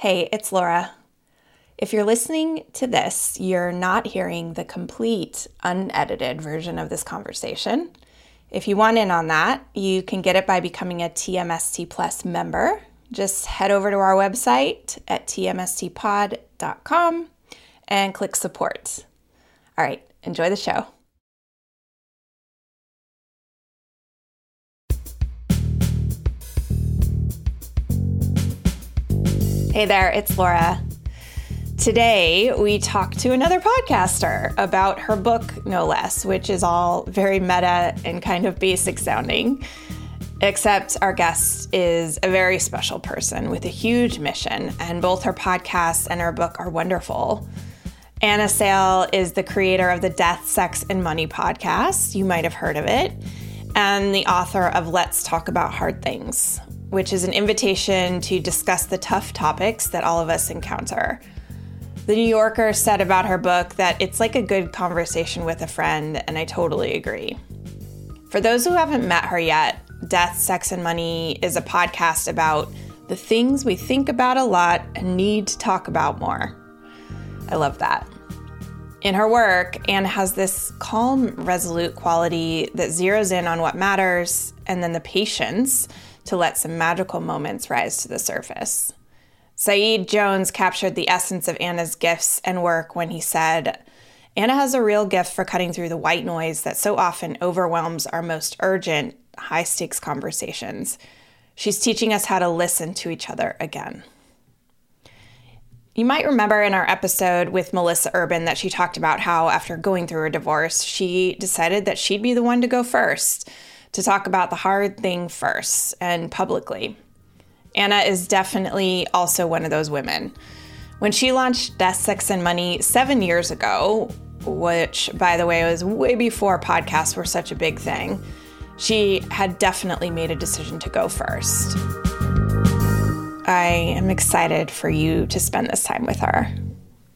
Hey, it's Laura. If you're listening to this, you're not hearing the complete, unedited version of this conversation. If you want in on that, you can get it by becoming a TMST Plus member. Just head over to our website at tmstpod.com and click support. All right, enjoy the show. Hey there, it's Laura. Today, we talk to another podcaster about her book, no less, which is all very meta and kind of basic sounding. Except our guest is a very special person with a huge mission, and both her podcast and her book are wonderful. Anna Sale is the creator of the Death, Sex, and Money podcast. You might have heard of it. And the author of Let's Talk About Hard Things, which is an invitation to discuss the tough topics that all of us encounter. The New Yorker said about her book that it's like a good conversation with a friend, and I totally agree. For those who haven't met her yet, Death, Sex, and Money is a podcast about the things we think about a lot and need to talk about more. I love that. In her work, Anna has this calm, resolute quality that zeroes in on what matters and then the patience to let some magical moments rise to the surface. Saeed Jones captured the essence of Anna's gifts and work when he said, Anna has a real gift for cutting through the white noise that so often overwhelms our most urgent, high stakes conversations. She's teaching us how to listen to each other again. You might remember in our episode with Melissa Urban that she talked about how, after going through a divorce, she decided that she'd be the one to go first to talk about the hard thing first and publicly. Anna is definitely also one of those women. When she launched Death, Sex, and Money seven years ago, which, by the way, was way before podcasts were such a big thing, she had definitely made a decision to go first. I am excited for you to spend this time with her.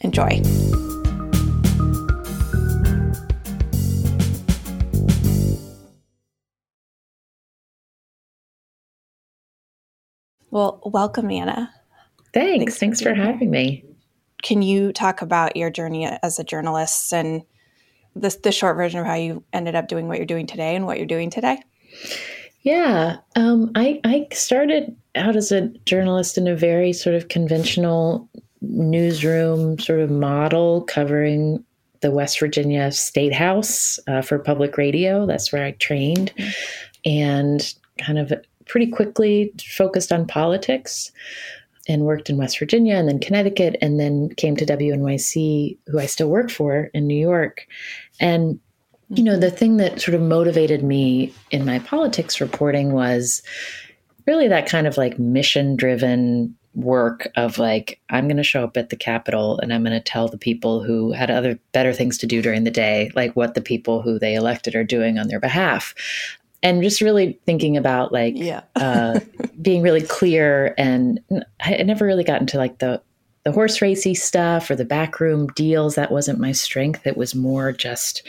Enjoy. Well, welcome, Anna. Thanks. Thanks, Thanks for, having me. Can you talk about your journey as a journalist and the, the short version of how you ended up doing what you're doing today and what you're doing today? Yeah, um, I, I started out as a journalist in a very sort of conventional newsroom sort of model covering the West Virginia State House uh, for public radio. That's where I trained. Mm-hmm. And kind of pretty quickly focused on politics and worked in West Virginia and then Connecticut and then came to WNYC, who I still work for in New York. And, you know, the thing that sort of motivated me in my politics reporting was really that kind of like mission driven work of like i'm going to show up at the capitol and i'm going to tell the people who had other better things to do during the day like what the people who they elected are doing on their behalf and just really thinking about like yeah. uh, being really clear and I, never really got into like the the horse racy stuff or the backroom deals that wasn't my strength it was more just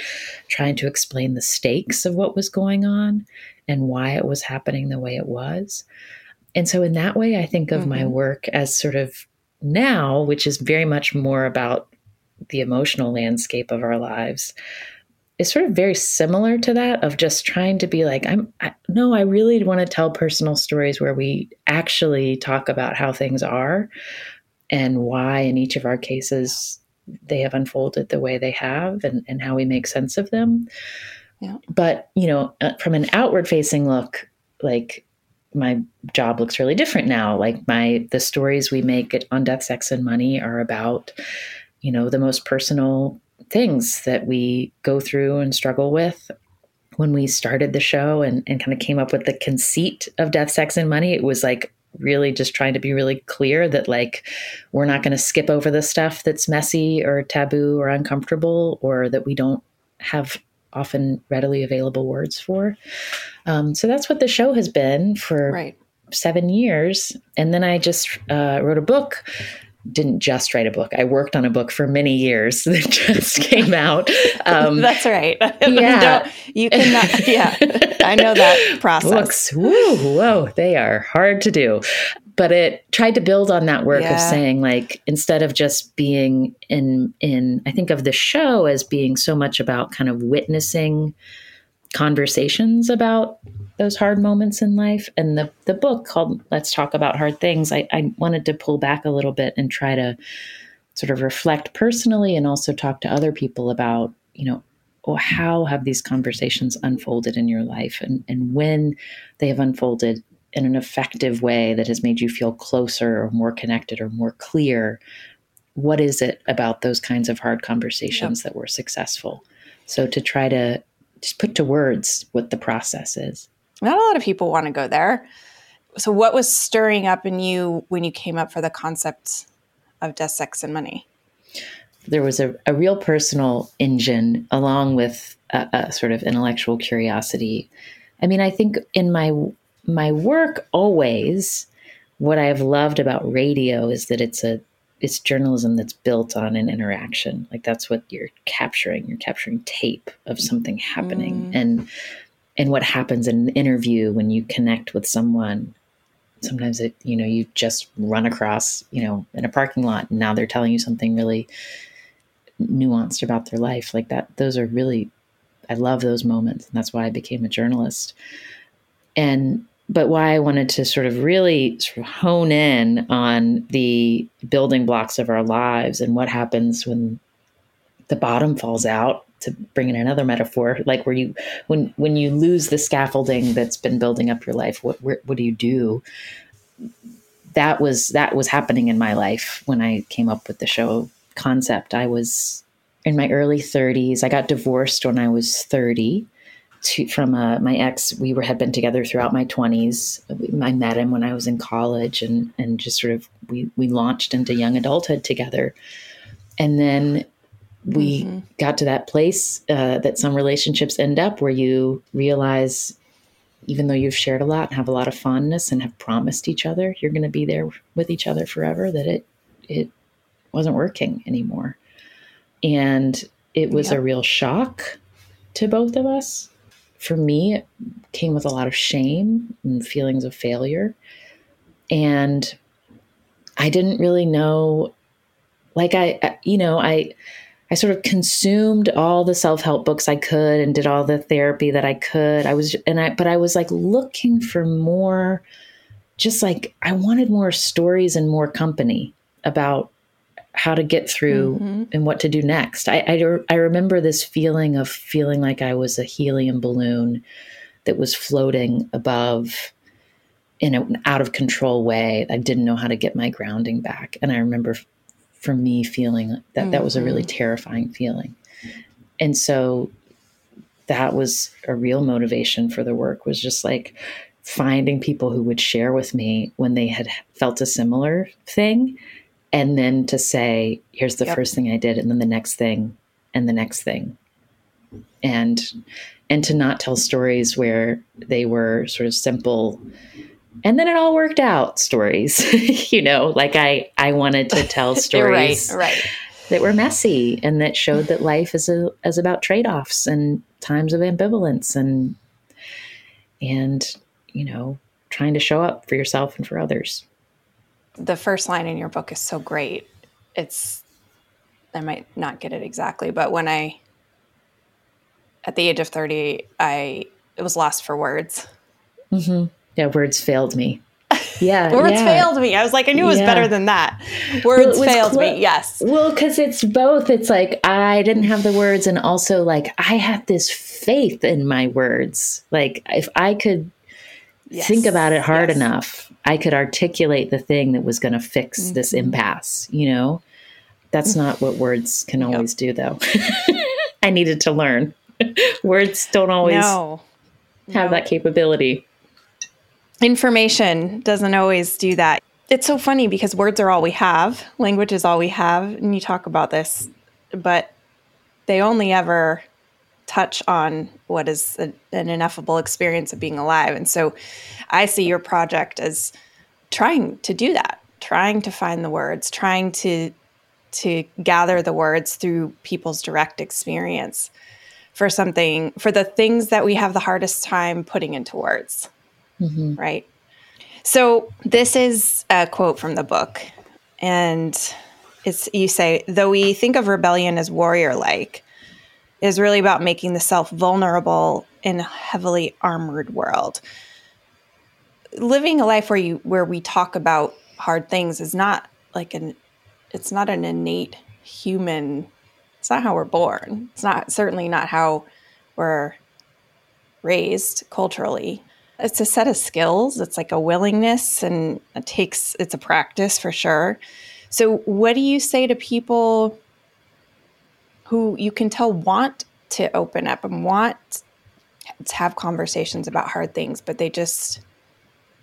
trying to explain the stakes of what was going on and why it was happening the way it was and so in that way i think of mm-hmm. my work as sort of now which is very much more about the emotional landscape of our lives is sort of very similar to that of just trying to be like i'm I, no i really want to tell personal stories where we actually talk about how things are and why in each of our cases they have unfolded the way they have and, and how we make sense of them yeah. but you know uh, from an outward facing look like my job looks really different now like my the stories we make on death sex and money are about you know the most personal things that we go through and struggle with. When we started the show and, and kind of came up with the conceit of Death, Sex, and Money, it was like really just trying to be really clear that like we're not going to skip over the stuff that's messy or taboo or uncomfortable or that we don't have often readily available words for. Um, so that's what the show has been for right. seven years. And then I just uh, wrote a book didn't just write a book. I worked on a book for many years that just came out. Um, That's right. Yeah, you cannot. Yeah, I know that process. Books, woo, whoa, they are hard to do. but it tried to build on that work yeah. of saying like instead of just being in in I think of the show as being so much about kind of witnessing conversations about those hard moments in life. And the the book called Let's Talk About Hard Things I, I wanted to pull back a little bit and try to sort of reflect personally and also talk to other people about you know well, how have these conversations unfolded in your life and, and when they have unfolded in an effective way that has made you feel closer or more connected or more clear. What is it about those kinds of hard conversations yep. that were successful? So to try to just put to words what the process is. Not a lot of people want to go there. So what was stirring up in you when you came up for the concept of death sex and money? There was a, a real personal engine along with a, a sort of intellectual curiosity. I mean i think in my my work always what I have loved about radio is that it's a it's journalism that's built on an interaction. Like that's what you're capturing. You're capturing tape of something happening mm. and and what happens in an interview when you connect with someone. Sometimes it, you know, you just run across, you know, in a parking lot and now they're telling you something really nuanced about their life. Like that those are really I love those moments and that's why I became a journalist. And but why I wanted to sort of really sort of hone in on the building blocks of our lives and what happens when the bottom falls out to bring in another metaphor like where you when when you lose the scaffolding that's been building up your life what where, what do you do? That was that was happening in my life when I came up with the show concept. I was in my early 30s I got divorced when I was 30 to, from uh, my ex. We were had been together throughout my twenties. I met him when I was in college, and and just sort of we we launched into young adulthood together, and then we mm-hmm. got to that place uh, that some relationships end up where you realize even though you've shared a lot and have a lot of fondness and have promised each other you're going to be there with each other forever that it it wasn't working anymore and it was a real shock to both of us for me, it came with a lot of shame and feelings of failure. And I didn't really know, like, I, you know, I, I sort of consumed all the self-help books I could and did all the therapy that I could. I was and I but I was like looking for more just like I wanted more stories and more company about how to get through mm-hmm. and what to do next. I, I, I remember this feeling of feeling like I was a helium balloon that was floating above in an out of control way. I didn't know how to get my grounding back. And I remember for me feeling that mm-hmm. that was a really mm-hmm. terrifying feeling. And so that was a real motivation for the work was just like finding people who would share with me when they had felt a similar thing and then to say here's the yep. first thing i did and then the next thing and the next thing and and to not tell stories where they were sort of simple and then it all worked out stories you know like i i wanted to tell stories right, right. that were messy and that showed that life is a, is about trade-offs and times of ambivalence and and you know trying to show up for yourself and for others the first line in your book is so great. It's I might not get it exactly, but when I at the age of 30, I it was lost for words. Mm-hmm. Yeah, words failed me. Yeah, words yeah. failed me. I was like, I knew it was yeah. better than that. Words well, failed cl- me. Yes. Well, because it's both. It's like I didn't have the words, and also like I had this faith in my words. Like if I could yes. think about it hard yes. enough, I could articulate the thing that was going to fix mm-hmm. this impasse, you know? That's not what words can always do, though. I needed to learn. words don't always no. have no. that capability. Information doesn't always do that. It's so funny because words are all we have, language is all we have. And you talk about this, but they only ever touch on what is a, an ineffable experience of being alive. And so I see your project as trying to do that, trying to find the words, trying to to gather the words through people's direct experience for something for the things that we have the hardest time putting into words. Mm-hmm. Right? So this is a quote from the book, and it's you say, though we think of rebellion as warrior like, is really about making the self vulnerable in a heavily armored world. Living a life where you where we talk about hard things is not like an it's not an innate human it's not how we're born. It's not certainly not how we're raised culturally. It's a set of skills, it's like a willingness and it takes it's a practice for sure. So what do you say to people who you can tell want to open up and want to have conversations about hard things, but they just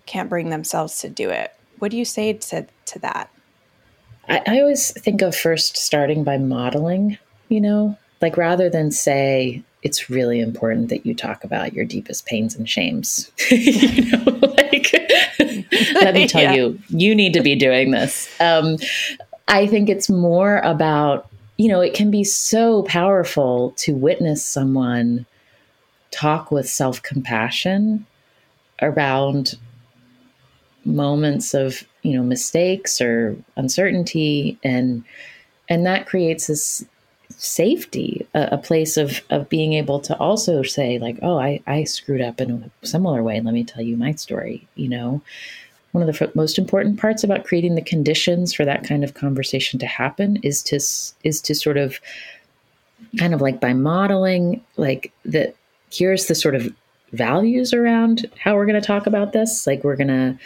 can't bring themselves to do it. What do you say to, to that? I, I always think of first starting by modeling, you know, like rather than say, it's really important that you talk about your deepest pains and shames. you know, like, let me tell yeah. you, you need to be doing this. Um, I think it's more about you know, it can be so powerful to witness someone talk with self compassion around moments of you know mistakes or uncertainty. And and that creates this safety a, a, place of of being able to also say like oh i i screwed up in a similar way. Let me tell you my story you know one of the most important parts about creating the conditions for that kind of conversation to happen is to is to sort of kind of like by modeling like that here's the sort of values around how we're going to talk about this like we're going to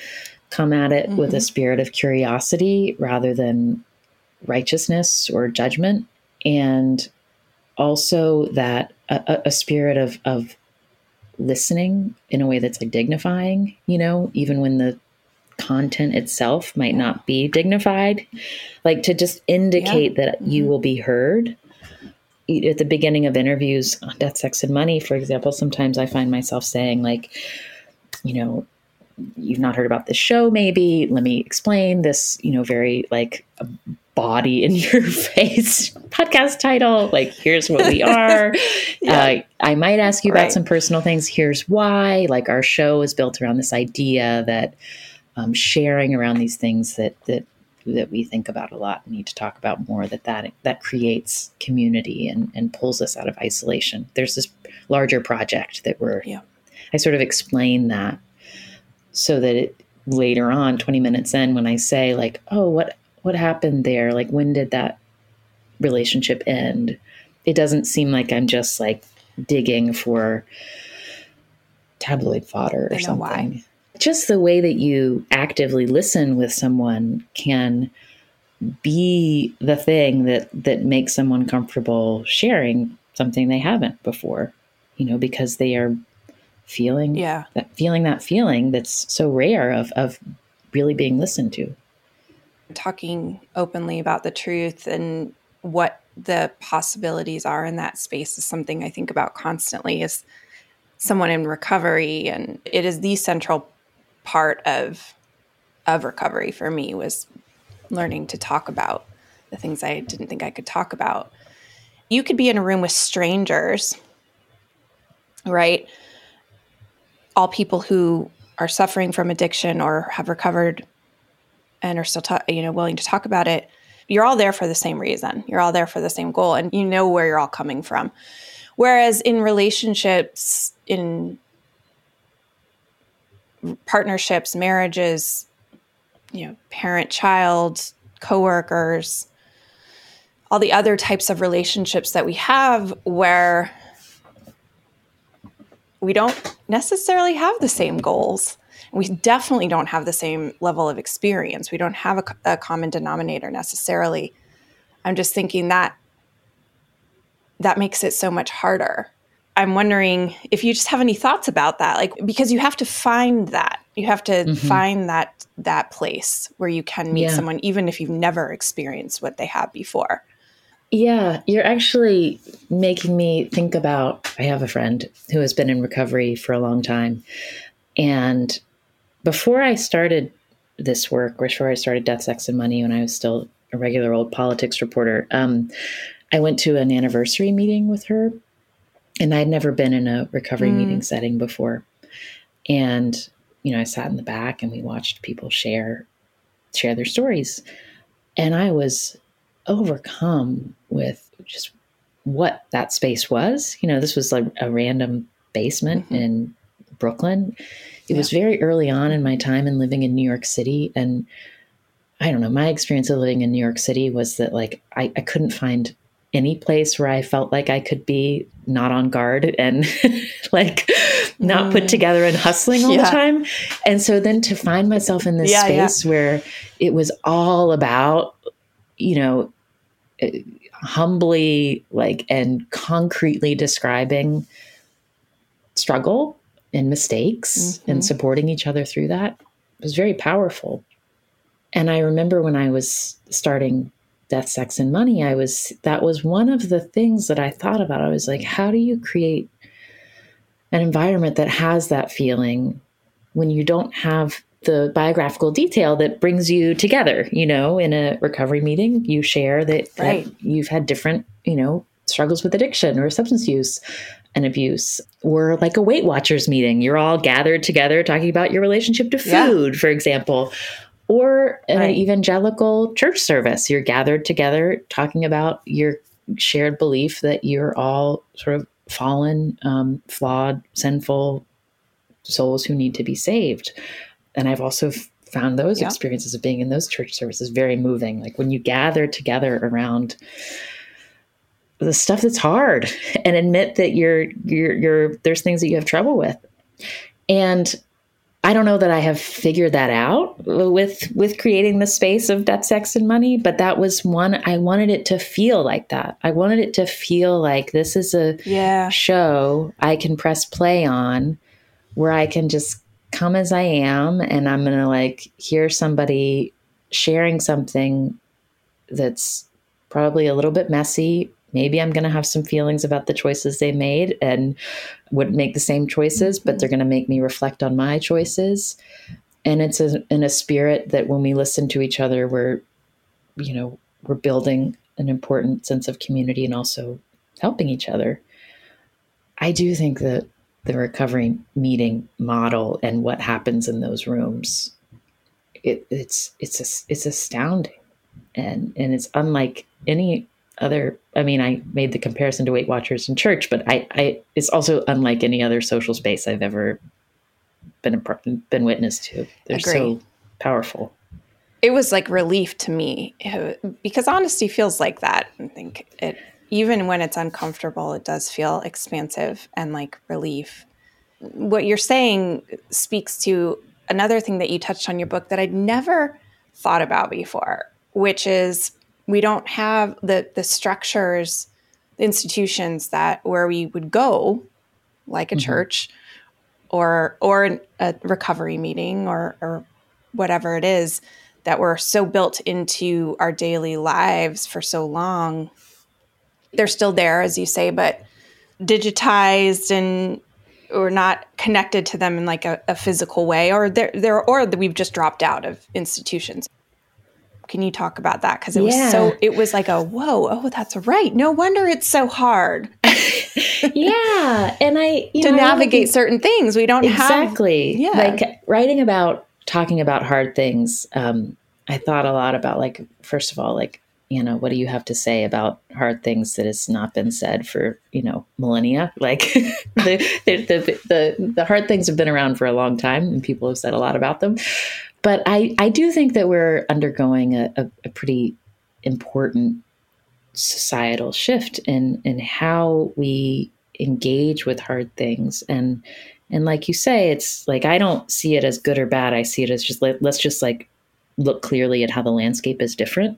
come at it mm-hmm. with a mm-hmm. spirit of curiosity rather than righteousness or judgment and also that a, a spirit of of listening in a way that's like dignifying you know even when the content itself might not be dignified like to just indicate yeah. that you mm-hmm. will be heard at the beginning of interviews on death sex and money for example sometimes i find myself saying like you know you've not heard about this show maybe let me explain this you know very like body in your face podcast title like here's what we are yeah. uh, i might ask you right. about some personal things here's why like our show is built around this idea that um, sharing around these things that that that we think about a lot and need to talk about more that that that creates community and and pulls us out of isolation. There's this larger project that we're yeah. i sort of explain that so that it later on 20 minutes in when i say like oh what what happened there? Like when did that relationship end? It doesn't seem like i'm just like digging for tabloid fodder or something why just the way that you actively listen with someone can be the thing that that makes someone comfortable sharing something they haven't before you know because they are feeling yeah. that feeling that feeling that's so rare of of really being listened to. Talking openly about the truth and what the possibilities are in that space is something i think about constantly as someone in recovery and it is the central part of of recovery for me was learning to talk about the things I didn't think I could talk about. You could be in a room with strangers, right? All people who are suffering from addiction or have recovered and are still ta- you know willing to talk about it. You're all there for the same reason. You're all there for the same goal and you know where you're all coming from. Whereas in relationships in partnerships, marriages, you know, parent child, coworkers, all the other types of relationships that we have where we don't necessarily have the same goals. We definitely don't have the same level of experience. We don't have a, a common denominator necessarily. I'm just thinking that that makes it so much harder I'm wondering if you just have any thoughts about that, like because you have to find that. You have to mm-hmm. find that that place where you can meet yeah. someone even if you've never experienced what they have before. Yeah, you're actually making me think about I have a friend who has been in recovery for a long time. And before I started this work, before I started Death, Sex, and Money when I was still a regular old politics reporter, um, I went to an anniversary meeting with her and I had never been in a recovery mm. meeting setting before. And you know, I sat in the back and we watched people share share their stories. And I was overcome with just what that space was. You know, this was like a random basement mm-hmm. in Brooklyn. It yeah. was very early on in my time in living in New York City. And I don't know, my experience of living in New York City was that like I, I couldn't find any place where I felt like I could be not on guard and like not mm. put together and hustling all yeah. the time. And so then to find myself in this yeah, space yeah. where it was all about, you know, eh, humbly like and concretely describing struggle and mistakes mm-hmm. and supporting each other through that was very powerful. And I remember when I was starting Death, Sex, and Money, I was, that was one of the things that I thought about. I was like, how do you create an environment that has that feeling when you don't have the biographical detail that brings you together? You know, in a recovery meeting, you share that, right. that you've had different, you know, struggles with addiction or substance use and abuse or like a weight watchers meeting you're all gathered together talking about your relationship to food yeah. for example or an right. evangelical church service. You're gathered together talking about your shared belief that you're all sort of fallen, um, flawed, sinful souls who need to be saved. And I've also found those yeah. experiences of being in those church services very moving. Like when you gather together around the stuff that's hard and admit that you're you're you're there's things that you have trouble with. And I don't know that I have figured that out with with creating the space of death, sex, and money, but that was one I wanted it to feel like that. I wanted it to feel like this is a yeah. show I can press play on where I can just come as I am and I'm gonna like hear somebody sharing something that's probably a little bit messy maybe I'm going to have some feelings about the choices they made and would make the same choices, but mm-hmm. they're going to make me reflect on my choices. And it's a, in a spirit that when we listen to each other, we're, you know, we're building an important sense of community and also helping each other. I do think that the recovery meeting model and what happens in those rooms, it, it's it's it's astounding, and and it's unlike any other i mean i made the comparison to weight watchers in church but i, I it's also unlike any other social space i've ever been been witness to. They're so powerful. It was like relief to me because honesty feels like that. I think it even when it's uncomfortable it does feel expansive and like relief. What you're saying speaks to another thing that you touched on your book that i'd never thought about before which is we don't have the the structures institutions that where we would go like a mm-hmm. church or or a recovery meeting or or whatever it is that were so built into our daily lives for so long they're still there as you say but digitized and or not connected to them in like a, a physical way or they're, they're or we've just dropped out of institutions can you talk about that? Because it yeah. was so, it was like a, whoa, oh, that's right. No wonder it's so hard. yeah. And I, to know, navigate certain things, we don't exactly. have. Yeah. Like writing about, talking about hard things. Um, I thought a lot about like, first of all, like, you know, what do you have to say about hard things that has not been said for, you know, millennia? Like the, the, the, the, the hard things have been around for a long time and people have said a lot about them but I, I do think that we're undergoing a, a, a pretty important societal shift in in how we engage with hard things. And and like you say it's like i don't see it as good or bad. I see it as just let, let's just like look clearly at how the landscape is different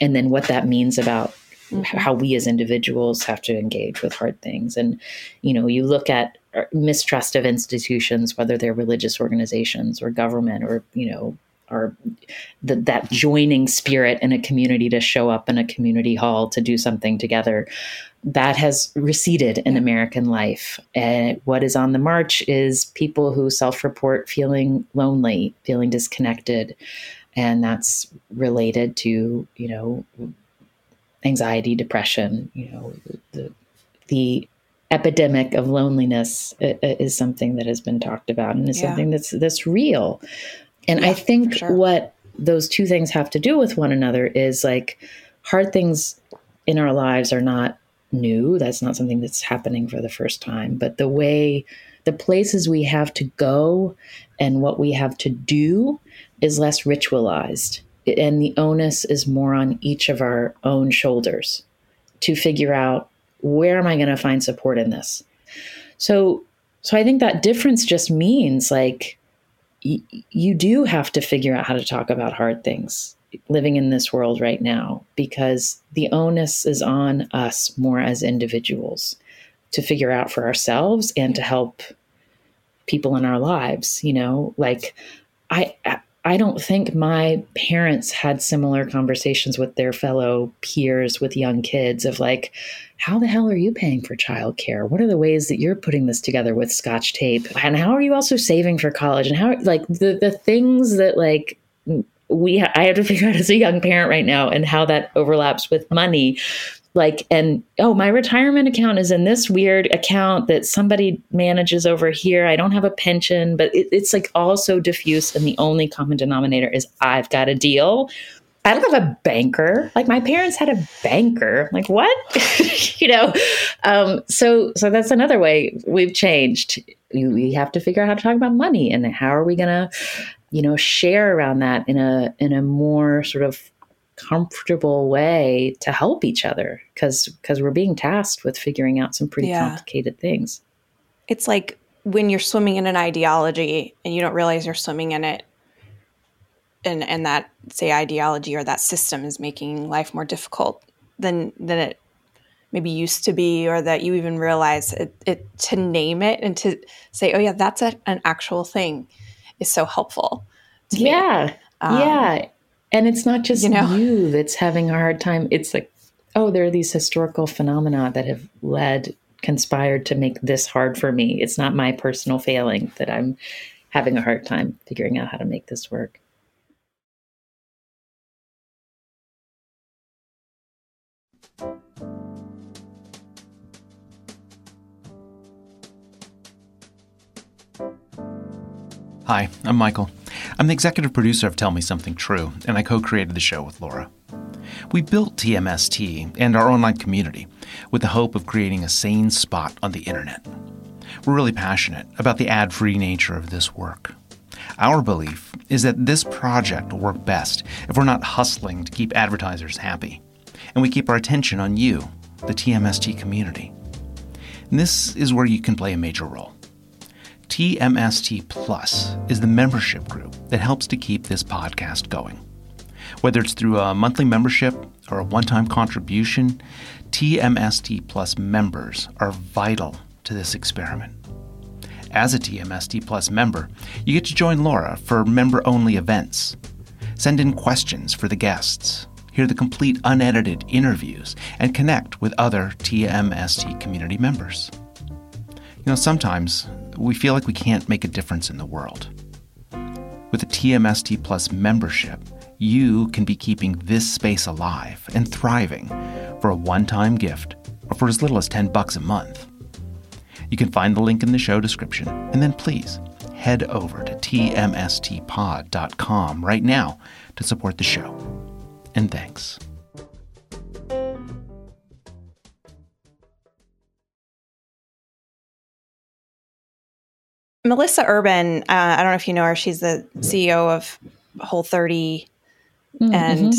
and then what that means about mm-hmm. how we as individuals have to engage with hard things. And you know you look at mistrust of institutions, whether they're religious organizations or government or, you know, or the, that joining spirit in a community to show up in a community hall to do something together that has receded in american life. And what is on the march is people who self-report feeling lonely feeling disconnected and that's related to you know anxiety depression you know the the epidemic of loneliness uh, uh, is something that has been talked about and is yeah. something that's that's real. And yeah, I think sure. what those two things have to do with one another is like hard things in our lives are not new. That's not something that's happening for the first time. But the way, the places we have to go and what we have to do is less ritualized. And the onus is more on each of our own shoulders to figure out where am I going to find support in this? So, so I think that difference just means like y- you do have to figure out how to talk about hard things living in this world right now because the onus is on us more as individuals to figure out for ourselves and to help people in our lives you know like i i don't think my parents had similar conversations with their fellow peers with young kids of like how the hell are you paying for childcare? What are the ways that you're putting this together with scotch tape? And how are you also saving for college? And how like the the things that like we I have to figure out as a young parent right now and how that overlaps with money. Like, and oh, my retirement account is in this weird account that somebody manages over here. I don't have a pension, but it, it's like all so diffuse. And the only common denominator is I've got a deal. I don't have a banker. Like my parents had a banker. Like what? you know. Um, so so that's another way we've changed. we have to figure out how to talk about money and how are we to you know share around that in a in a more sort of comfortable way to help each other because because we're being tasked with figuring out some pretty yeah. complicated things it's like when you're swimming in an ideology and you don't realize you're swimming in it and and that say ideology or that system is making life more difficult than than it maybe used to be or that you even realize it, it to name it and to say oh yeah that's a, an actual thing is so helpful. yeah. Um, yeah. And it's not just you, know? you that's having a hard time. It's like, oh, there are these historical phenomena that have led, conspired to make this hard for me. It's not my personal failing that I'm having a hard time figuring out how to make this work. Hi, I'm Michael. I'm the executive producer of Tell Me Something True, and I co created the show with Laura. We built TMST and our online community with the hope of creating a sane spot on the internet. We're really passionate about the ad free nature of this work. Our belief is that this project will work best if we're not hustling to keep advertisers happy, and we keep our attention on you, the TMST community. And this is where you can play a major role. TMST Plus is the membership group that helps to keep this podcast going. Whether it's through a monthly membership or a one time contribution, TMST Plus members are vital to this experiment. As a TMST Plus member, you get to join Laura for member only events, send in questions for the guests, hear the complete unedited interviews, and connect with other TMST community members. You know, sometimes we feel like we can't make a difference in the world. With a TMST Plus membership, you can be keeping this space alive and thriving for a one-time gift or for as little as 10 bucks a month. You can find the link in the show description and then please head over to tmstpod.com right now to support the show. And thanks. Melissa Urban, uh, I don't know if you know her. She's the CEO of Whole 30 mm-hmm. and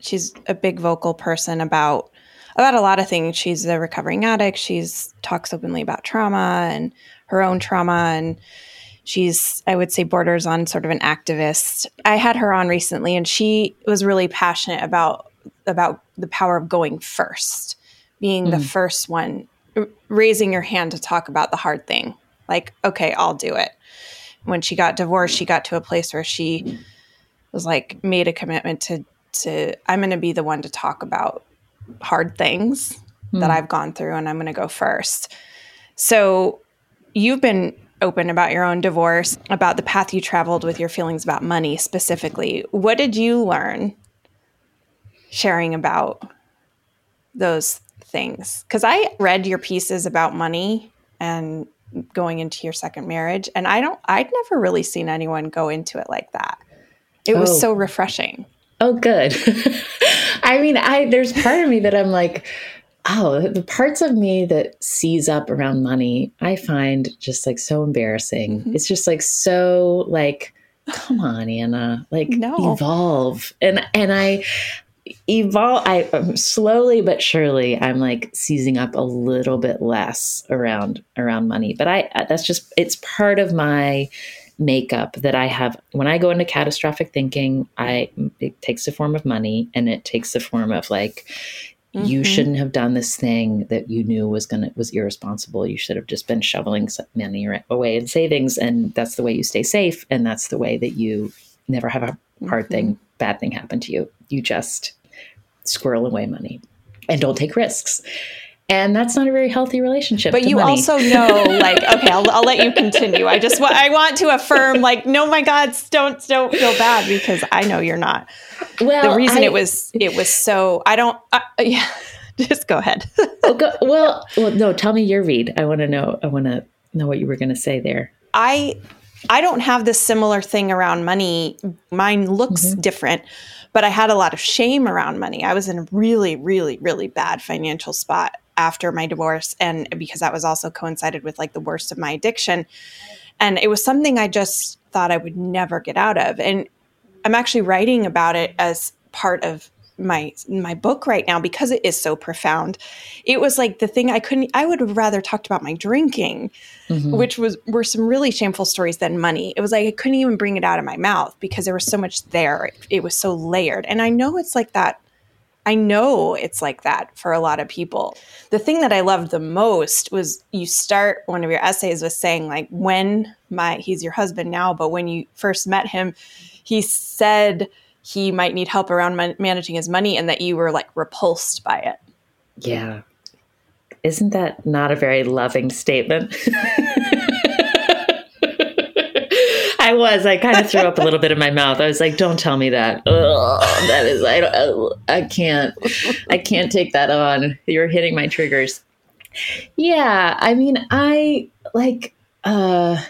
she's a big vocal person about about a lot of things. She's a recovering addict. She's talks openly about trauma and her own trauma and she's I would say borders on sort of an activist. I had her on recently and she was really passionate about about the power of going first, being mm. the first one, r- raising your hand to talk about the hard thing like, okay, I'll do it. When she got divorced, she got to a place where she was like made a commitment to to I'm going to be the one to talk about hard things mm. that hmm. I've gone through and I'm going to go first. So you've been open about your own divorce, about the path you traveled with your feelings about money specifically. What did you learn sharing about those things because I read your pieces about money and going into your second marriage, and I don't, I'd never really seen anyone go into it like that. It was Oh. so refreshing. Oh, good. I mean, I there's part of me that I'm like, oh, the parts of me that seize up around money, I find just like so embarrassing. Mhm. It's just like so like, come on, Anna, like No. evolve. And and I evolve. I um, slowly but surely, I'm like seizing up a little bit less around around money. But I that's just it's part of my makeup that I have when I go into catastrophic thinking, I it takes the form of money and it takes the form of like you Mhm. shouldn't have done this thing that you knew was gonna was irresponsible. You should have just been shoveling some money away in savings, and that's the way you stay safe, and that's the way that you never have a hard Mm-hmm. thing, bad thing happen to you. You just squirrel away money and don't take risks. And that's not a very healthy relationship. But you money. also know, like, okay, I'll, I'll let you continue. I just, wa- I want to affirm, like, no, my God, don't, don't feel bad because I know you're not. well, the reason I- it was, it was so. I don't. Uh, yeah, just go ahead. Oh, go, well, well, no. Tell me your read. I want to know. I want to know what you were going to say there. I I don't have this similar thing around money. Mine looks Mm-hmm. different, but I had a lot of shame around money. I was in a really, really, really bad financial spot after my divorce, and because that was also coincided with like the worst of my addiction, and it was something I just thought I would never get out of. And I'm actually writing about it as part of my my book right now because it is so profound. It was like the thing I couldn't. I would have rather talked about my drinking Mhm. which was were some really shameful stories than money. It was like I couldn't even bring it out of my mouth because there was so much there. It, it was so layered. And I know it's like that. I know it's like that for a lot of people. The thing that I loved the most was you start one of your essays with saying like when my he's your husband now, but when you first met him, he said he might need help around man- managing his money and that you were like repulsed by it. Yeah. Isn't that not a very loving statement? I was. I kind of threw up a little bit in my mouth. I was like, "Don't tell me that. Ugh, that is. I. I can't. I can't take that on. You're hitting my triggers." Yeah. I mean, I like. uh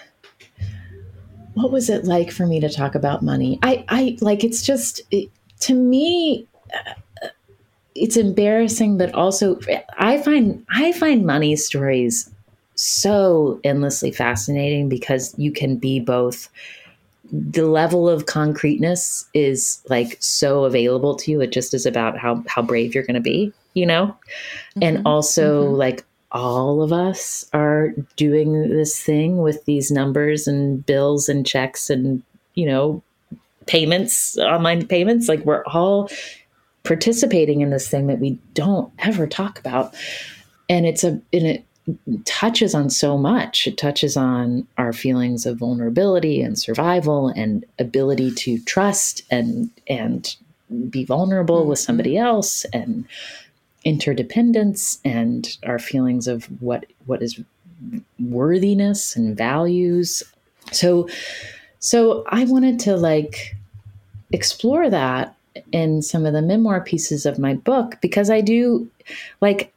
What was it like for me to talk about money? I. I like. It's just it, to me it's embarrassing but also i find i find money stories so endlessly fascinating because you can be both the level of concreteness is like so available to you it just is about how how brave you're going to be you know and also Mhm. like all of us are doing this thing with these numbers and bills and checks and you know payments online payments. Like we're all participating in this thing that we don't ever talk about. And it's a and it touches on so much. It touches on our feelings of vulnerability and survival and ability to trust and and be vulnerable with Mhm. somebody else and interdependence and our feelings of what what is worthiness and values so so i wanted to like explore that in some of the memoir pieces of my book because I do like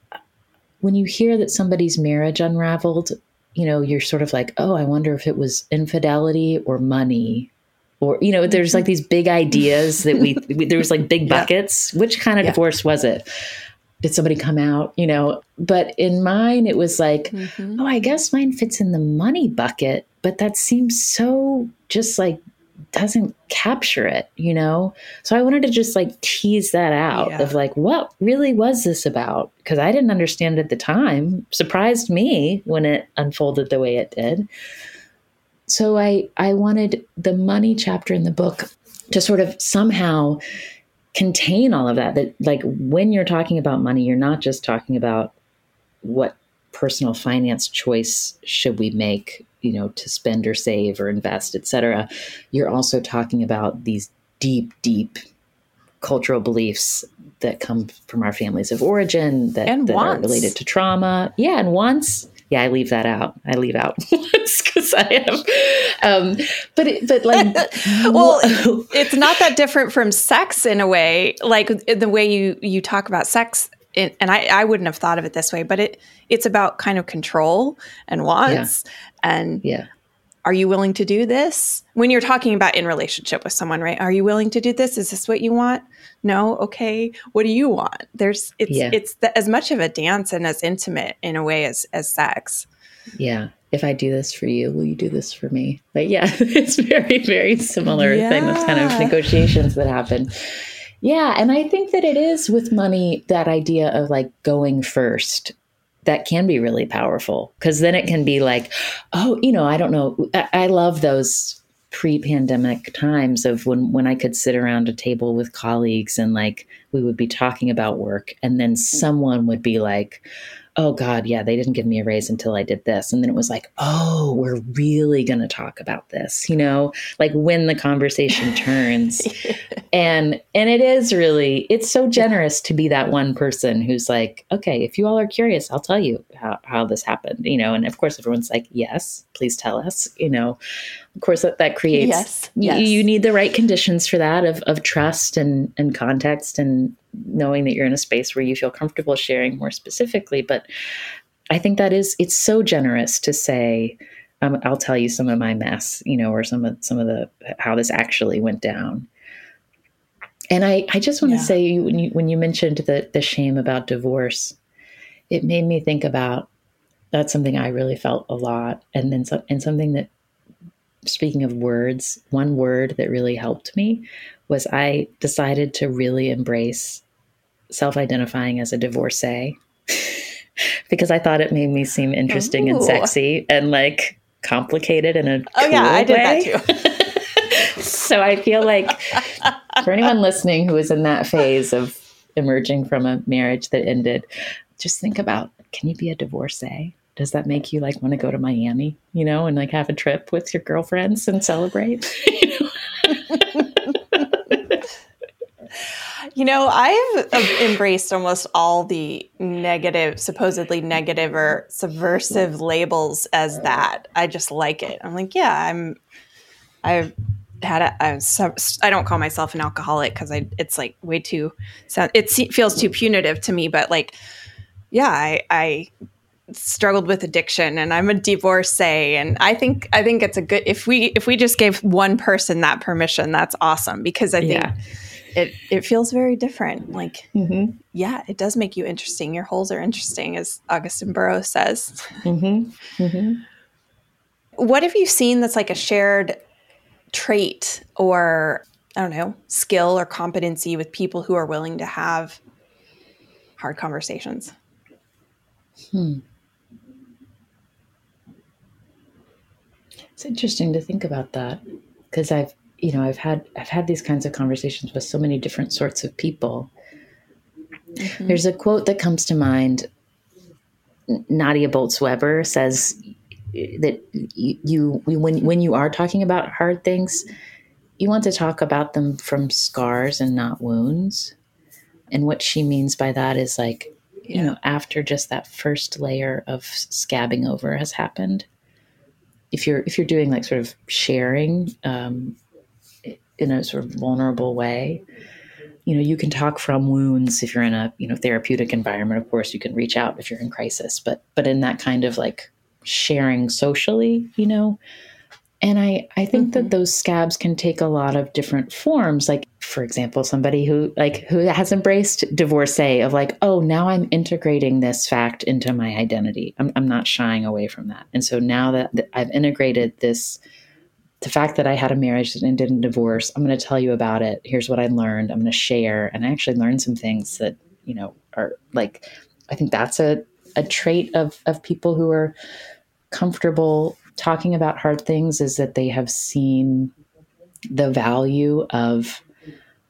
when you hear that somebody's marriage unraveled, you know, you're sort of like, oh, I wonder if it was infidelity or money. Or, you know, there's mm-hmm. like these big ideas that we, we there was like big Yeah. buckets. Which kind of Yeah. divorce was it? Did somebody come out? You know, but in mine, it was like, Mhm. oh, I guess mine fits in the money bucket, but that seems so just like doesn't capture it, you know? So I wanted to just like tease that out Yeah. of like, what really was this about? Because I didn't understand at the time. Surprised me when it unfolded the way it did. So I I wanted the money chapter in the book to sort of somehow contain all of that. That like when you're talking about money, you're not just talking about what personal finance choice should we make you know to spend or save or invest etc you're also talking about these deep deep cultural beliefs that come from our families of origin that, And that are related to trauma yeah and wants yeah i leave that out i leave out because i have um but it, but like Well, it's not that different from sex in a way. Like the way you you talk about sex it, and I, I wouldn't have thought of it this way, but it it's about kind of control and wants. Yeah. And yeah. Are you willing to do this? When you're talking about in relationship with someone, right? Are you willing to do this? Is this what you want? No. Okay. What do you want? There's it's yeah. it's the, as much of a dance and as intimate in a way as as sex. Yeah. If I do this for you, will you do this for me? But yeah, it's very, very similar yeah. thing, those kind of negotiations that happen. Yeah. And I think that it is with money that idea of like going first that can be really powerful because then it can be like, oh, you know, I don't know. I, I love those pre-pandemic times of when when I could sit around a table with colleagues and like we would be talking about work and then mm. someone would be like oh God, yeah, they didn't give me a raise until I did this. And then it was like, oh, we're really going to talk about this, you know, like when the conversation turns. and, and it is really, it's so generous to be that one person who's like, okay, if you all are curious, I'll tell you how, how this happened, you know, and of course everyone's like, yes, please tell us, you know, of course that, that creates, yes, yes. You, you need the right conditions for that of, of trust and, and context and knowing that you're in a space where you feel comfortable sharing more specifically. But I think that is it's so generous to say, um, I'll tell you some of my mess, you know, or some of some of the how this actually went down. And I, I just want to yeah. say when you when you mentioned the the shame about divorce, it made me think about that's something I really felt a lot, and then and something that speaking of words, one word that really helped me was I decided to really embrace self identifying as a divorcee because I thought it made me seem interesting Ooh. and sexy and like complicated in a oh cool yeah I did way. that too. so I feel like for anyone listening who is in that phase of emerging from a marriage that ended, just think about can you be a divorcee? Does that make you like want to go to Miami, you know, and like have a trip with your girlfriends and celebrate? you know? I've uh, embraced almost all the negative, supposedly negative or subversive labels as that. I just like it. I'm like, yeah, I'm. I've had a. I'm, I don't call myself an alcoholic because I. It's like way too. It feels too punitive to me, but like, yeah, I. I struggled with addiction and I'm a divorcee and I think I think it's a good if we if we just gave one person that permission that's awesome because I think yeah it it feels very different. Like, mm-hmm. yeah, it does make you interesting. Your holes are interesting, as Augusten Burroughs says. Mm-hmm. Mm-hmm. What have you seen that's like a shared trait or I don't know skill or competency with people who are willing to have hard conversations? Hmm. It's interesting to think about that because I've you know i've had i've had these kinds of conversations with so many different sorts of people. Mm-hmm. there's a quote that comes to mind. Nadia bolz-weber says that you, you when when you are talking about hard things you want to talk about them from scars and not wounds. And what she means by that is like you know after just that first layer of scabbing over has happened if you're if you're doing like sort of sharing um, in a sort of vulnerable way you know you can talk from wounds if you're in a you know therapeutic environment. Of course you can reach out if you're in crisis but but in that kind of like sharing socially you know and i i think mm-hmm. that those scabs can take a lot of different forms like for example somebody who like who has embraced divorcee of like oh now i'm integrating this fact into my identity i'm, I'm not shying away from that and so now that, that i've integrated this the fact that I had a marriage ended in divorce, I'm going to tell you about it. Here's what I learned. I'm going to share. And I actually learned some things that, you know, are like, I think that's a, a trait of, of people who are comfortable talking about hard things is that they have seen the value of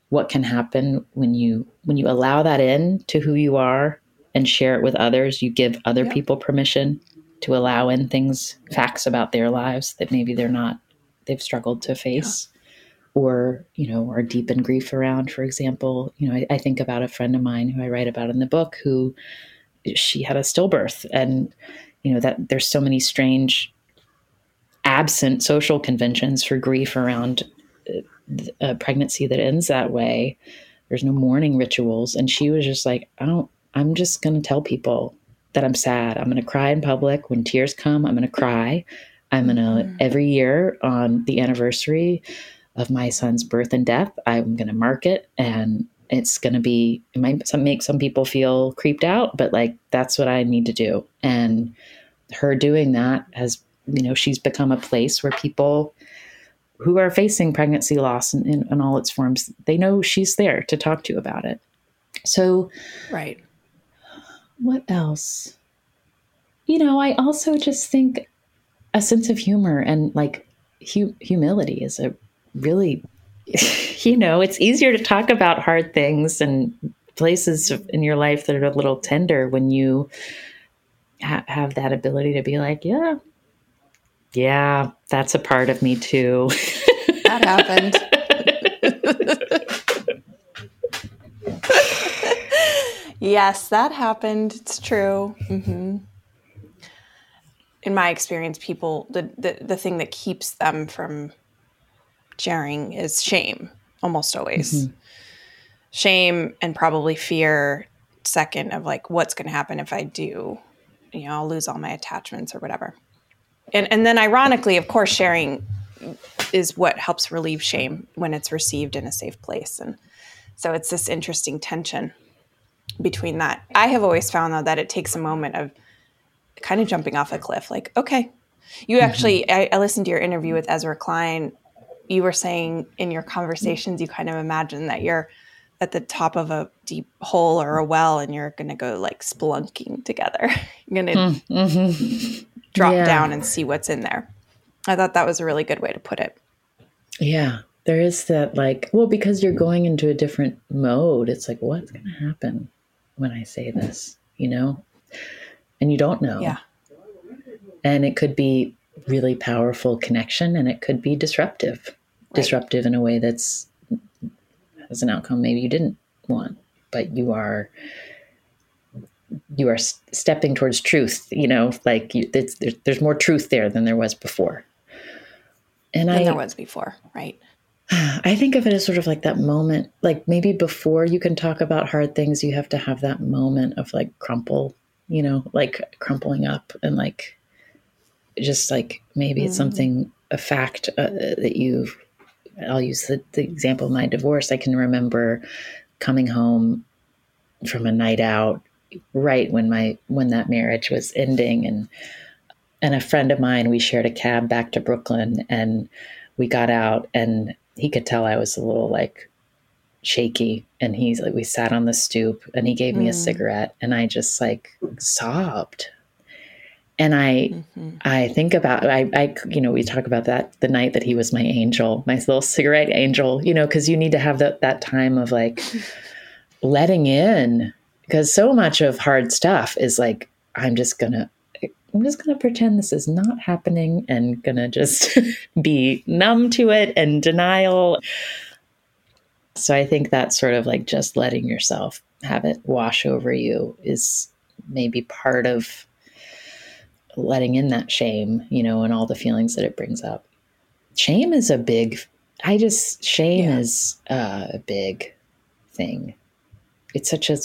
what can happen when you when you allow that in to who you are and share it with others you give other yeah. people permission to allow in things facts about their lives that maybe they're not they've struggled to face yeah. or you know are deep in grief around for example you know I, I, think about a friend of mine who i write about in the book who she had a stillbirth and you know that there's so many strange absent social conventions for grief around uh, a pregnancy that ends that way there's no mourning rituals and she was just like i don't I'm just going to tell people that I'm sad. I'm going to cry in public. When tears come, I'm going to cry. I'm going to, mm-hmm. every year on the anniversary of my son's birth and death, I'm going to mark it. And it's going to be, it might make some people feel creeped out, but like that's what I need to do. And her doing that has, you know, she's become a place where people who are facing pregnancy loss in, in, in all its forms, they know she's there to talk to about it. So, right. What else? You know, I also just think a sense of humor and like hu- humility is a really, you know, it's easier to talk about hard things and places in your life that are a little tender when you ha- have that ability to be like, yeah, yeah, that's a part of me too. That happened. yes, that happened. It's true. Mm-hmm. In my experience, people the, the the thing that keeps them from sharing is shame, almost always. Mm-hmm. Shame and probably fear. Second of like, what's going to happen if I do? You know, I'll lose all my attachments or whatever. And and then, ironically, of course, sharing is what helps relieve shame when it's received in a safe place. And so it's this interesting tension between that. I have always found though that it takes a moment of kind of jumping off a cliff. Like, okay, you mm-hmm. actually, I, I, listened to your interview with Ezra Klein. You were saying in your conversations, you kind of imagine that you're at the top of a deep hole or a well and you're going to go like spelunking together. you're going to mm-hmm. Drop yeah. down and see what's in there. I thought that was a really good way to put it. Yeah. There is that, like, well, because you're going into a different mode, it's like, what's going to happen when I say this, you know? And you don't know. Yeah. And it could be really powerful connection and it could be disruptive, right. disruptive in a way that's as an outcome maybe you didn't want, but you are you are stepping towards truth you know like you, there's, there's more truth there than there was before and than I, there was before, right? I think of it as sort of like that moment, like maybe before you can talk about hard things, you have to have that moment of like crumple, you know, like crumpling up and like just like maybe mm. it's something, a fact uh, that you've, I'll use the, the example of my divorce. I can remember coming home from a night out right when my, when that marriage was ending and, and a friend of mine, we shared a cab back to Brooklyn and we got out and he could tell I was a little like shaky and he's like we sat on the stoop and he gave me mm. a cigarette and I just like sobbed. And I mm-hmm. I think about I I you know we talk about that the night that he was my angel, my little cigarette angel, you know, cuz you need to have that that time of like letting in because so much of hard stuff is like I'm just to I'm just to pretend this is not happening and to just be numb to it and denial. So I think that sort of like just letting yourself have it wash over you is maybe part of letting in that shame, you know, and all the feelings that it brings up. Shame is a big, I just, shame yeah. is uh, a big thing. It's such a,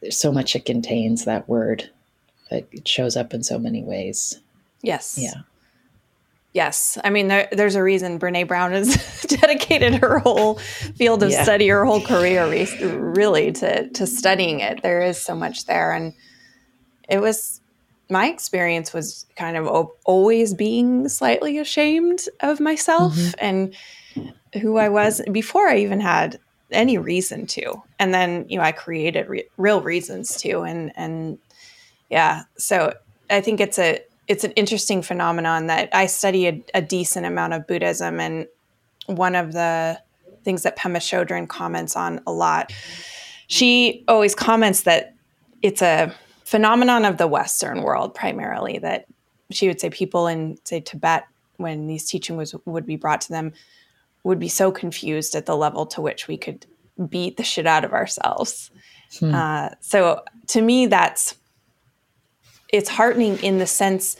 there's so much it contains, that word it shows up in so many ways. Yes. Yeah. Yes. I mean, there, there's a reason Brene Brown has dedicated her whole field of yeah. study, her whole career, really, to, to studying it. There is so much there. And it was, my experience was kind of always being slightly ashamed of myself mm-hmm. and who I was before I even had any reason to. And then, you know, I created re- real reasons to. And, and yeah. So I think it's a it's an interesting phenomenon that I study a, a decent amount of Buddhism, and one of the things that Pema Chodron comments on a lot. She always comments that it's a phenomenon of the Western world primarily. That she would say people in say Tibet, when these teaching was would be brought to them, would be so confused at the level to which we could beat the shit out of ourselves. Hmm. Uh, so to me, that's it's heartening in the sense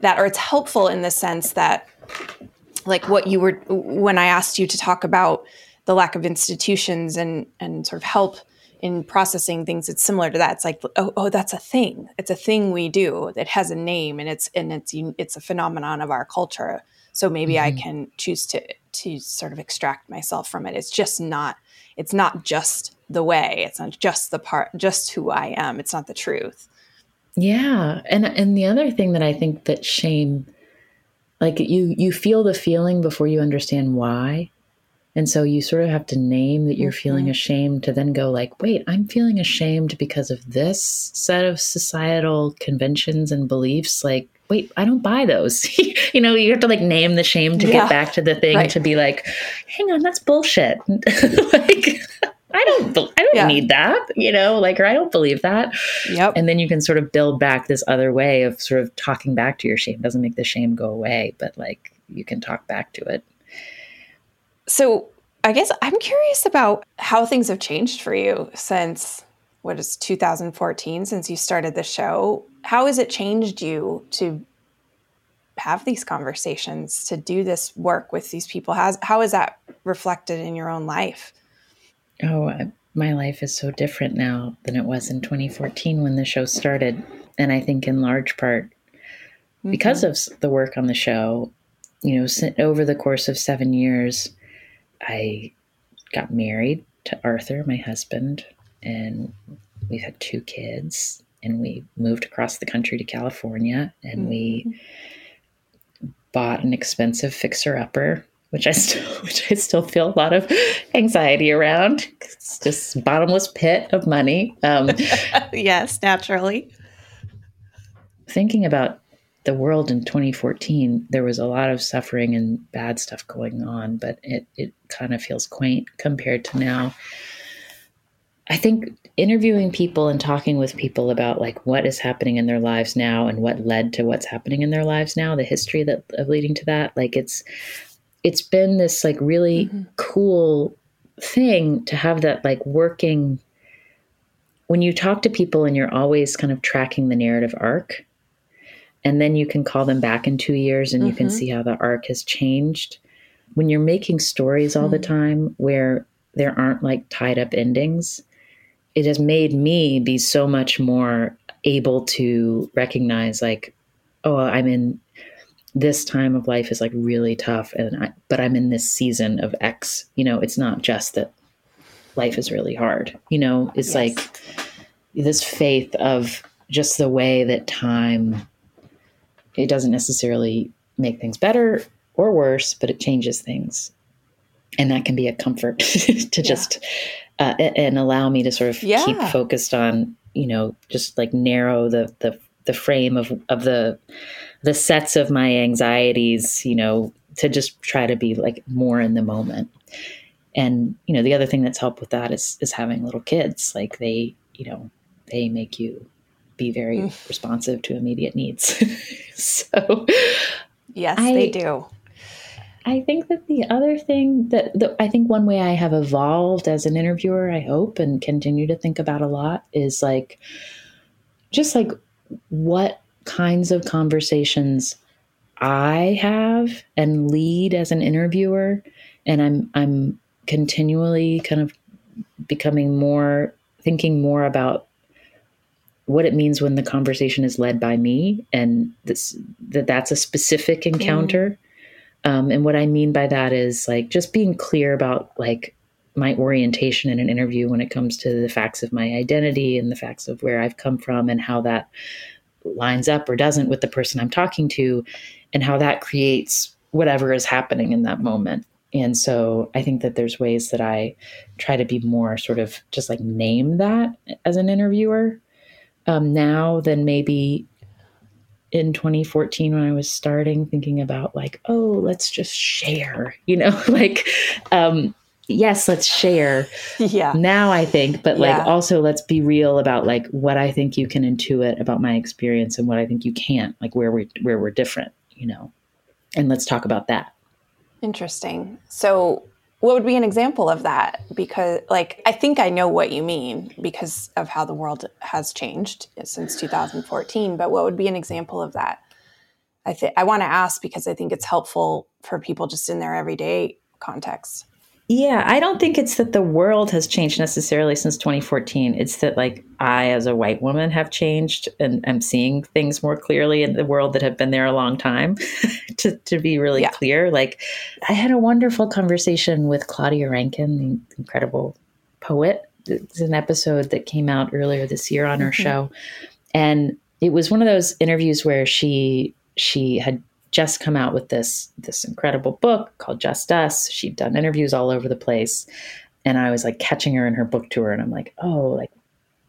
that, or it's helpful in the sense that, like what you were when I asked you to talk about the lack of institutions and and sort of help in processing things, it's similar to that. It's like, oh, oh, that's a thing. It's a thing we do that has a name, and it's and it's it's a phenomenon of our culture. So maybe mm-hmm. I can choose to to sort of extract myself from it. It's just not. It's not just the way. It's not just the part. Just who I am. It's not the truth. Yeah, and and the other thing that I think that shame, like you you feel the feeling before you understand why. And so you sort of have to name that you're mm-hmm. feeling ashamed to then go like, wait, I'm feeling ashamed because of this set of societal conventions and beliefs. Like, wait, I don't buy those. you know, you have to like name the shame to yeah. get back to the thing right. to be like, hang on, that's bullshit. like I don't I don't yeah. need that, you know, like or I don't believe that. Yep. And then you can sort of build back this other way of sort of talking back to your shame. It doesn't make the shame go away, but like you can talk back to it. So I guess I'm curious about how things have changed for you since what is 2014 since you started the show. How has it changed you to have these conversations, to do this work with these people? Has how is that reflected in your own life? Oh, my life is so different now than it was in 2014 when the show started, and I think in large part because mm-hmm. of the work on the show. You know, over the course of seven years, I got married to Arthur, my husband, and we've had two kids. And we moved across the country to California, and mm-hmm. we bought an expensive fixer upper, which I still which I still feel a lot of anxiety around. It's just bottomless pit of money. Um, yes, naturally. Thinking about the world in 2014, there was a lot of suffering and bad stuff going on, but it, it kind of feels quaint compared to now. I think interviewing people and talking with people about like what is happening in their lives now and what led to what's happening in their lives now, the history that of leading to that, like it's it's been this like really mm-hmm. cool thing to have that like working when you talk to people and you're always kind of tracking the narrative arc and then you can call them back in two years and mm-hmm. you can mm-hmm. see how the arc has changed when you're making stories all mm-hmm. the time where there aren't like tied up endings it has made me be so much more able to recognize like oh i'm in this time of life is like really tough and I, but i'm in this season of x you know it's not just that life is really hard you know it's yes. like this faith of just the way that time it doesn't necessarily make things better or worse, but it changes things. And that can be a comfort to just uh, and allow me to sort of yeah. keep focused on, you know, just like narrow the the the frame of of the the sets of my anxieties, you know, to just try to be like more in the moment. And you know, the other thing that's helped with that is is having little kids. Like they, you know, they make you be very mm. responsive to immediate needs. so, yes, I, they do. I think that the other thing that the, I think one way I have evolved as an interviewer, I hope, and continue to think about a lot is like just like what kinds of conversations I have and lead as an interviewer. And I'm I'm continually kind of becoming more thinking more about what it means when the conversation is led by me and this, that that's a specific encounter. Mm. Um, and what I mean by that is like just being clear about like my orientation in an interview when it comes to the facts of my identity and the facts of where I've come from and how that lines up or doesn't with the person I'm talking to and how that creates whatever is happening in that moment. And so I think that there's ways that I try to be more sort of just like name that as an interviewer um, now than maybe in 2014 when I was starting thinking about like, oh, let's just share, you know, like, um, yes, let's share. Yeah. Now I think, but like yeah. also let's be real about like what I think you can intuit about my experience and what I think you can't, like where we where we're different, you know. And let's talk about that. Interesting. So what would be an example of that? Because, like, I think I know what you mean because of how the world has changed since 2014. But what would be an example of that? I think I want to ask because I think it's helpful for people just in their everyday context. Yeah, I don't think it's that the world has changed necessarily since 2014. It's that like I as a white woman have changed and I'm seeing things more clearly in the world that have been there a long time to, to be really yeah. clear. Like I had a wonderful conversation with Claudia Rankine, the incredible poet. It's an episode that came out earlier this year on mm-hmm. her show. And it was one of those interviews where she she had just come out with this this incredible book called Just Us. She'd done interviews all over the place, and I was like catching her in her book tour, and I'm like, oh, like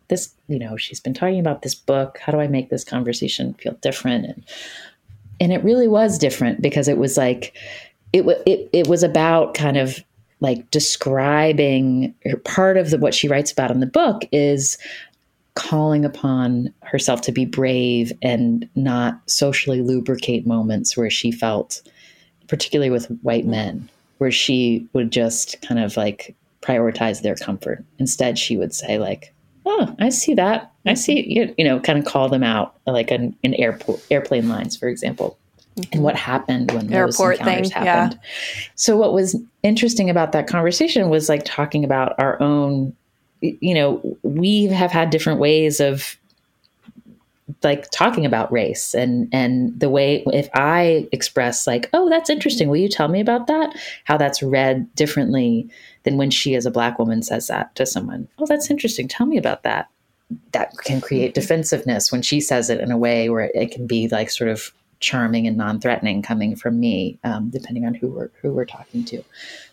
this, you know, she's been talking about this book. How do I make this conversation feel different? And and it really was different because it was like it it it was about kind of like describing part of the, what she writes about in the book is calling upon herself to be brave and not socially lubricate moments where she felt, particularly with white men, where she would just kind of like prioritize their comfort. Instead, she would say, like, oh, I see that. I see, mm-hmm. you, you know, kind of call them out, like in, in airport, airplane lines, for example. And what mm-hmm. happened when Airport those encounters thing, happened. Yeah. So, what was interesting about that conversation was like talking about our own you know, we have had different ways of like talking about race and and the way if i express like oh that's interesting. Will you tell me about that? how that's read differently than when she as a black woman says that to someone. Oh that's interesting. Tell me about that. That can create defensiveness when she says it in a way where it can be like sort of charming and non-threatening coming from me um, depending on who we're who we're talking to.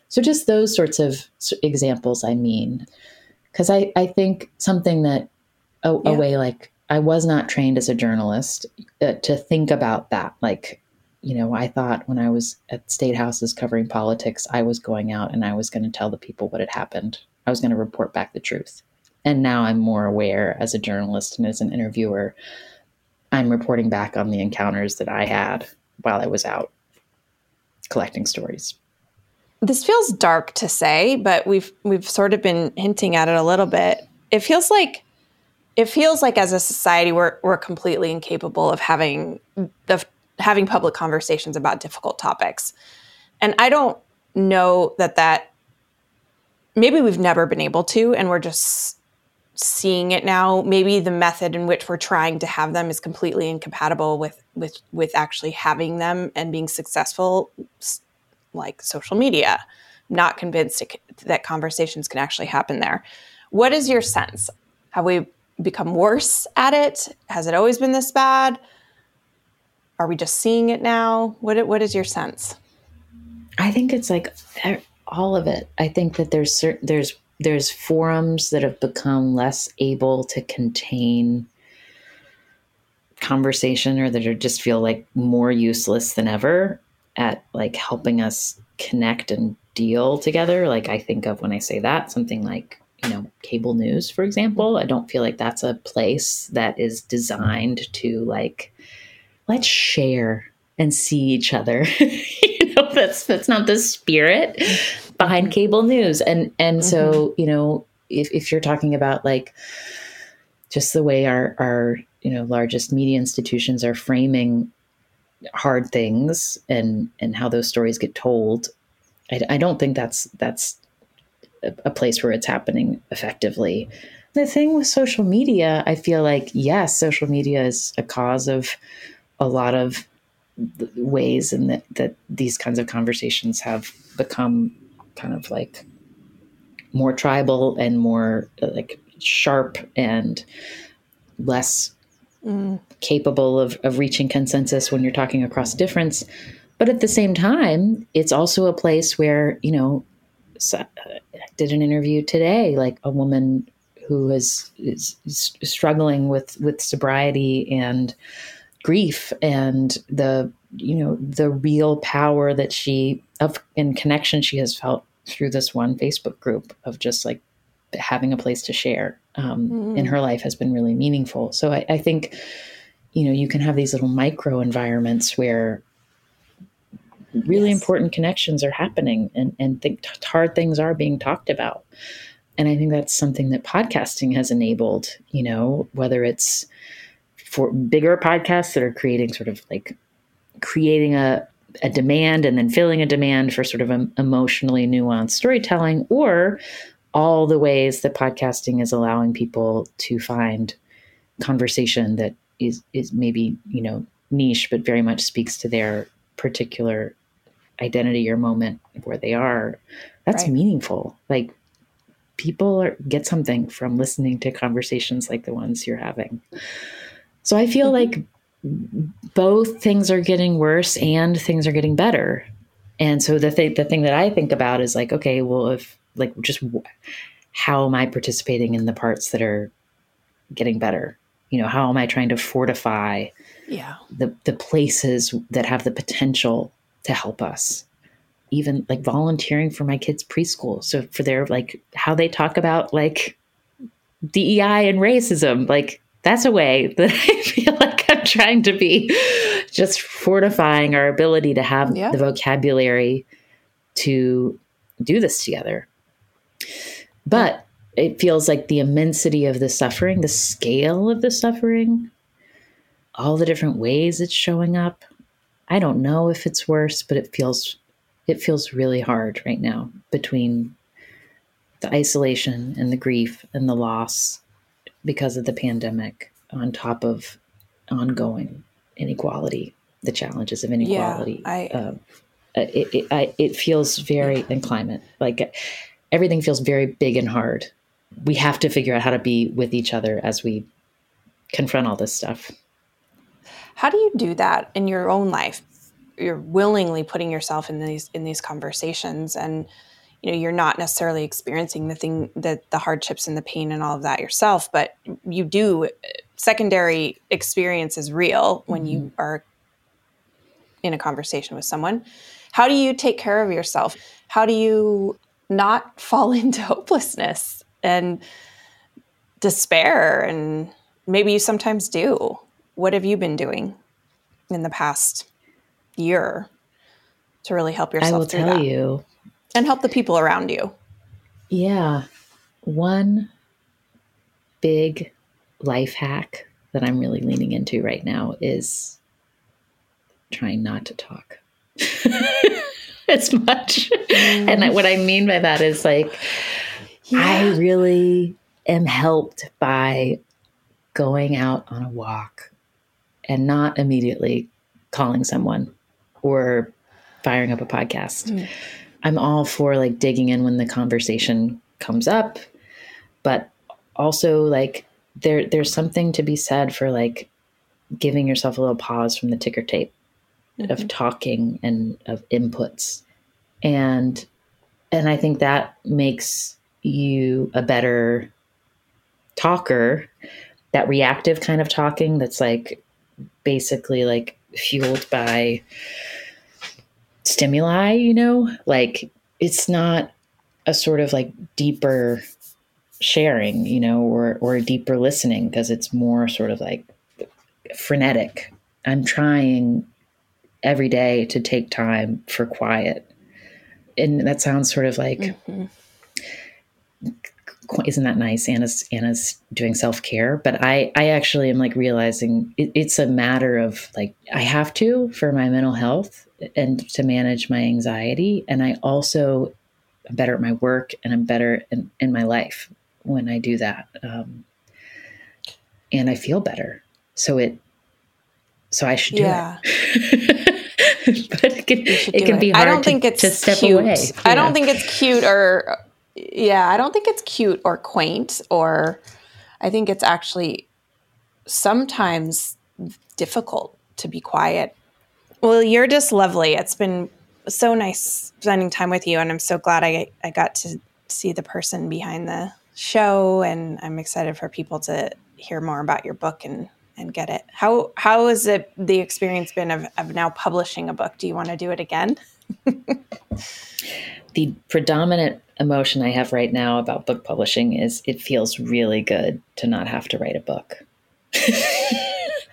So just those sorts of examples i mean because I, I think something that a, yeah. a, way like I was not trained as a journalist uh, to think about that. Like, you know, I thought when I was at state houses covering politics, I was going out and I was going to tell the people what had happened. I was going to report back the truth. And now I'm more aware as a journalist and as an interviewer, I'm reporting back on the encounters that I had while I was out collecting stories this feels dark to say, but we've we've sort of been hinting at it a little bit. It feels like it feels like as a society we're we're completely incapable of having of having public conversations about difficult topics. And I don't know that that maybe we've never been able to and we're just seeing it now maybe the method in which we're trying to have them is completely incompatible with with with actually having them and being successful like social media. not convinced it, that conversations can actually happen there. What is your sense? Have we become worse at it? Has it always been this bad? Are we just seeing it now? What what is your sense? I think it's like all of it. I think that there's certain there's there's forums that have become less able to contain conversation or that are just feel like more useless than ever at like helping us connect and deal together. Like I think of when I say that, something like, you know, cable news, for example. I don't feel like that's a place that is designed to like, let's share and see each other. you know, that's that's not the spirit behind cable news. And and mm-hmm. so, you know, if, if you're talking about like just the way our our you know largest media institutions are framing hard things and and how those stories get told i, I don't think that's that's a, a place where it's happening effectively the thing with social media i feel like yes social media is a cause of a lot of ways in that that these kinds of conversations have become kind of like more tribal and more like sharp and less mm. Capable of, of reaching consensus when you're talking across difference. But at the same time, it's also a place where, you know, so I did an interview today, like a woman who is, is struggling with, with sobriety and grief and the, you know, the real power that she of in connection she has felt through this one Facebook group of just like having a place to share um, mm. in her life has been really meaningful. So I, I, think, you know, you can have these little micro environments where really yes. important connections are happening and, and think hard things are being talked about. And I think that's something that podcasting has enabled, you know, whether it's for bigger podcasts that are creating sort of like creating a a demand and then filling a demand for sort of an emotionally nuanced storytelling, or all the ways that podcasting is allowing people to find conversation that is is maybe you know niche but very much speaks to their particular identity or moment where they are. That's right. meaningful. Like people are, get something from listening to conversations like the ones you're having. So i feel mm-hmm. like both things are getting worse and things are getting better. And so the thing the thing that i think about is like okay well if like just how am i participating in the parts that are getting better you know how am i trying to fortify yeah. the the places that have the potential to help us? Even like volunteering for my kids preschool. So for their like how they talk about like DEI and racism like that's a way that I feel like I'm trying to be just fortifying our ability to have yeah. the vocabulary to do this together. But it feels like the immensity of the suffering, the scale of the suffering, all the different ways it's showing up. I don't know if it's worse, but it feels it feels really hard right now between the isolation and the grief and the loss because of the pandemic on top of ongoing inequality, the challenges of inequality. Yeah, I, uh, it, it, I, it feels very yeah. in climate like everything feels very big and hard we have to figure out how to be with each other as we confront all this stuff. How do you do that in your own life? You're willingly putting yourself in these in these conversations and you know you're not necessarily experiencing the thing that the hardships and the pain and all of that yourself but you do secondary experience is real when mm-hmm. you are in a conversation with someone how do you take care of yourself how do you not fall into hopelessness and despair and maybe you sometimes do what have you been doing in the past year to really help yourself I will tell that? you and help the people around you yeah one big life hack that I'm really leaning into right now is trying not to talk as much. Mm. And what I mean by that is like yeah. I really am helped by going out on a walk and not immediately calling someone or firing up a podcast. Mm. I'm all for like digging in when the conversation comes up, but also like there there's something to be said for like giving yourself a little pause from the ticker tape mm-hmm. of talking and of inputs. And and I think that makes you a better talker, that reactive kind of talking that's like basically like fueled by stimuli, you know? Like it's not a sort of like deeper sharing, you know, or or deeper listening because it's more sort of like frenetic. I'm trying every day to take time for quiet. And that sounds sort of like mm-hmm isn't that nice? Anna's Anna's doing self care, but I I actually am like realizing it, it's a matter of like I have to for my mental health and to manage my anxiety, and I also am better at my work and I'm better in, in my life when I do that, um, and I feel better. So it so I should do yeah. it. but it can, it can it. be hard I don't to, think it's to step cute. away. I don't think it's cute or yeah, I don't think it's cute or quaint, or I think it's actually sometimes difficult to be quiet. Well, you're just lovely. It's been so nice spending time with you, and I'm so glad I, I got to see the person behind the show, and I'm excited for people to hear more about your book and and get it. How how has it the experience been of, of now publishing a book? Do you want to do it again? The predominant emotion I have right now about book publishing is it feels really good to not have to write a book.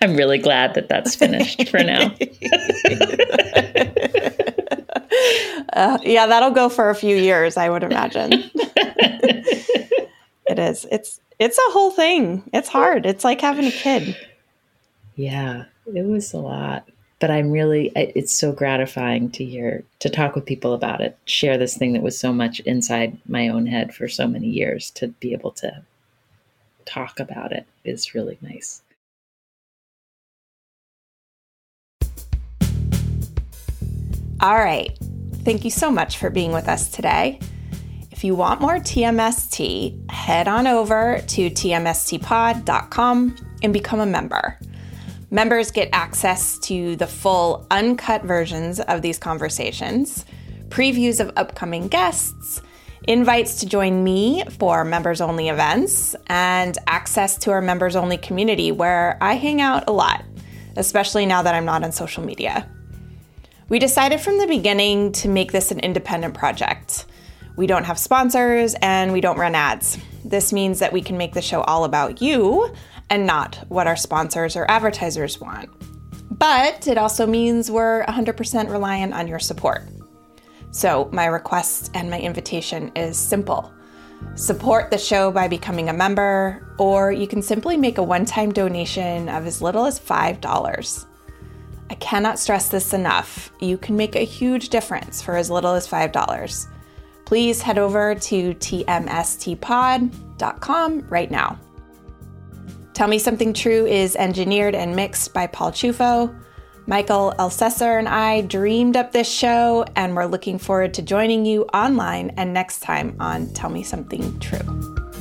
I'm really glad that that's finished for now. uh, yeah, that'll go for a few years, I would imagine. it is. It's it's a whole thing. It's hard. It's like having a kid. Yeah, it was a lot, but I'm really, it's so gratifying to hear, to talk with people about it, share this thing that was so much inside my own head for so many years to be able to talk about it is really nice. All right. Thank you so much for being with us today. If you want more TMST, head on over to tmstpod.com and become a member. Members get access to the full uncut versions of these conversations, previews of upcoming guests, invites to join me for members only events, and access to our members only community where I hang out a lot, especially now that I'm not on social media. We decided from the beginning to make this an independent project. We don't have sponsors and we don't run ads. This means that we can make the show all about you and not what our sponsors or advertisers want. But it also means we're 100% reliant on your support. So, my request and my invitation is simple support the show by becoming a member, or you can simply make a one time donation of as little as $5. I cannot stress this enough. You can make a huge difference for as little as $5. Please head over to tmstpod.com right now. Tell Me Something True is engineered and mixed by Paul Chufo. Michael Elsesser and I dreamed up this show, and we're looking forward to joining you online and next time on Tell Me Something True.